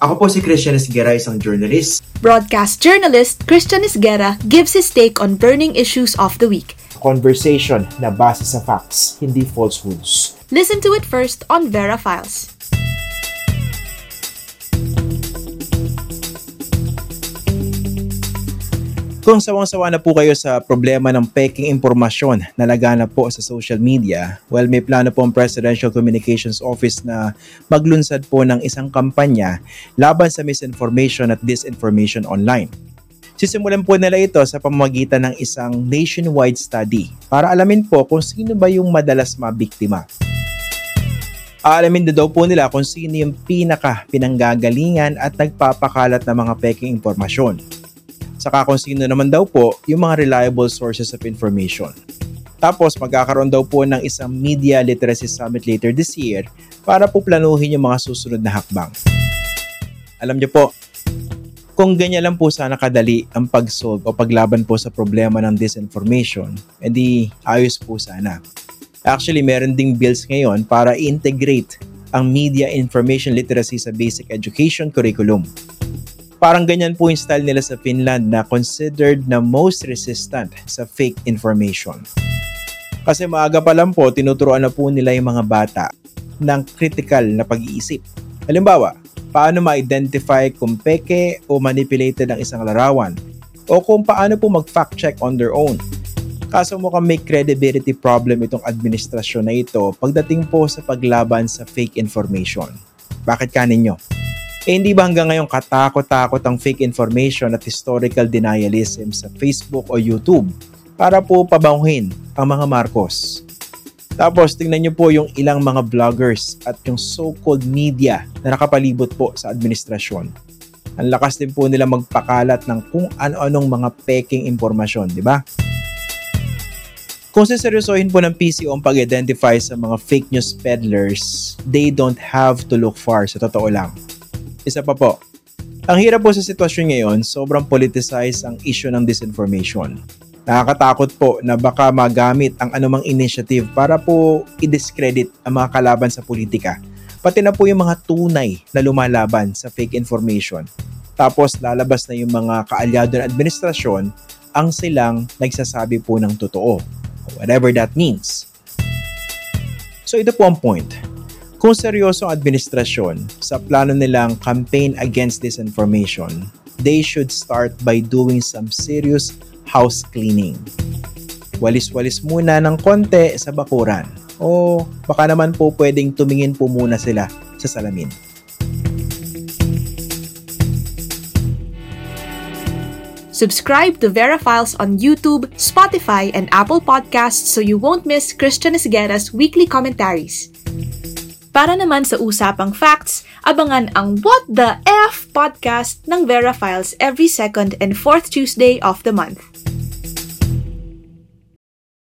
Ako po si Christian Esguera, isang journalist. Broadcast journalist Christian Isguera gives his take on burning issues of the week. Conversation na base sa facts, hindi falsehoods. Listen to it first on Vera Files. Kung sawang-sawa na po kayo sa problema ng peking impormasyon na laganap po sa social media, well may plano po ang Presidential Communications Office na maglunsad po ng isang kampanya laban sa misinformation at disinformation online. Sisimulan po nila ito sa pamamagitan ng isang nationwide study para alamin po kung sino ba yung madalas mabiktima. Aalamin na daw po nila kung sino yung pinaka pinanggagalingan at nagpapakalat ng mga peking impormasyon saka kung sino naman daw po yung mga reliable sources of information. Tapos magkakaroon daw po ng isang Media Literacy Summit later this year para po planuhin yung mga susunod na hakbang. Alam niyo po, kung ganyan lang po sana kadali ang pag-solve o paglaban po sa problema ng disinformation, edi ayos po sana. Actually, meron ding bills ngayon para integrate ang media information literacy sa basic education curriculum. Parang ganyan po yung style nila sa Finland na considered na most resistant sa fake information. Kasi maaga pa lang po, tinuturoan na po nila yung mga bata ng critical na pag-iisip. Halimbawa, paano ma-identify kung peke o manipulated ang isang larawan o kung paano po mag-fact check on their own. Kaso mukhang may credibility problem itong administrasyon na ito pagdating po sa paglaban sa fake information. Bakit kanin nyo? Eh hindi ba hanggang ngayon katakot-takot ang fake information at historical denialism sa Facebook o YouTube para po pabanguhin ang mga Marcos? Tapos tingnan niyo po yung ilang mga vloggers at yung so-called media na nakapalibot po sa administrasyon. Ang lakas din po nila magpakalat ng kung ano-anong mga peking impormasyon, di ba? Kung siseryosohin po ng PCO ang pag-identify sa mga fake news peddlers, they don't have to look far sa totoo lang. Isa pa po, ang hirap po sa sitwasyon ngayon, sobrang politicized ang issue ng disinformation. Nakakatakot po na baka magamit ang anumang initiative para po i-discredit ang mga kalaban sa politika. Pati na po yung mga tunay na lumalaban sa fake information. Tapos lalabas na yung mga kaalyado ng administrasyon ang silang nagsasabi po ng totoo whatever that means. So ito po ang point. Kung seryoso ang administrasyon sa plano nilang campaign against disinformation, they should start by doing some serious house cleaning. Walis-walis muna ng konti sa bakuran o baka naman po pwedeng tumingin po muna sila sa salamin. Subscribe to Vera Files on YouTube, Spotify, and Apple Podcasts so you won't miss Christian Esguera's weekly commentaries. Para naman sa usapang facts, abangan ang What the F podcast ng Vera Files every second and fourth Tuesday of the month.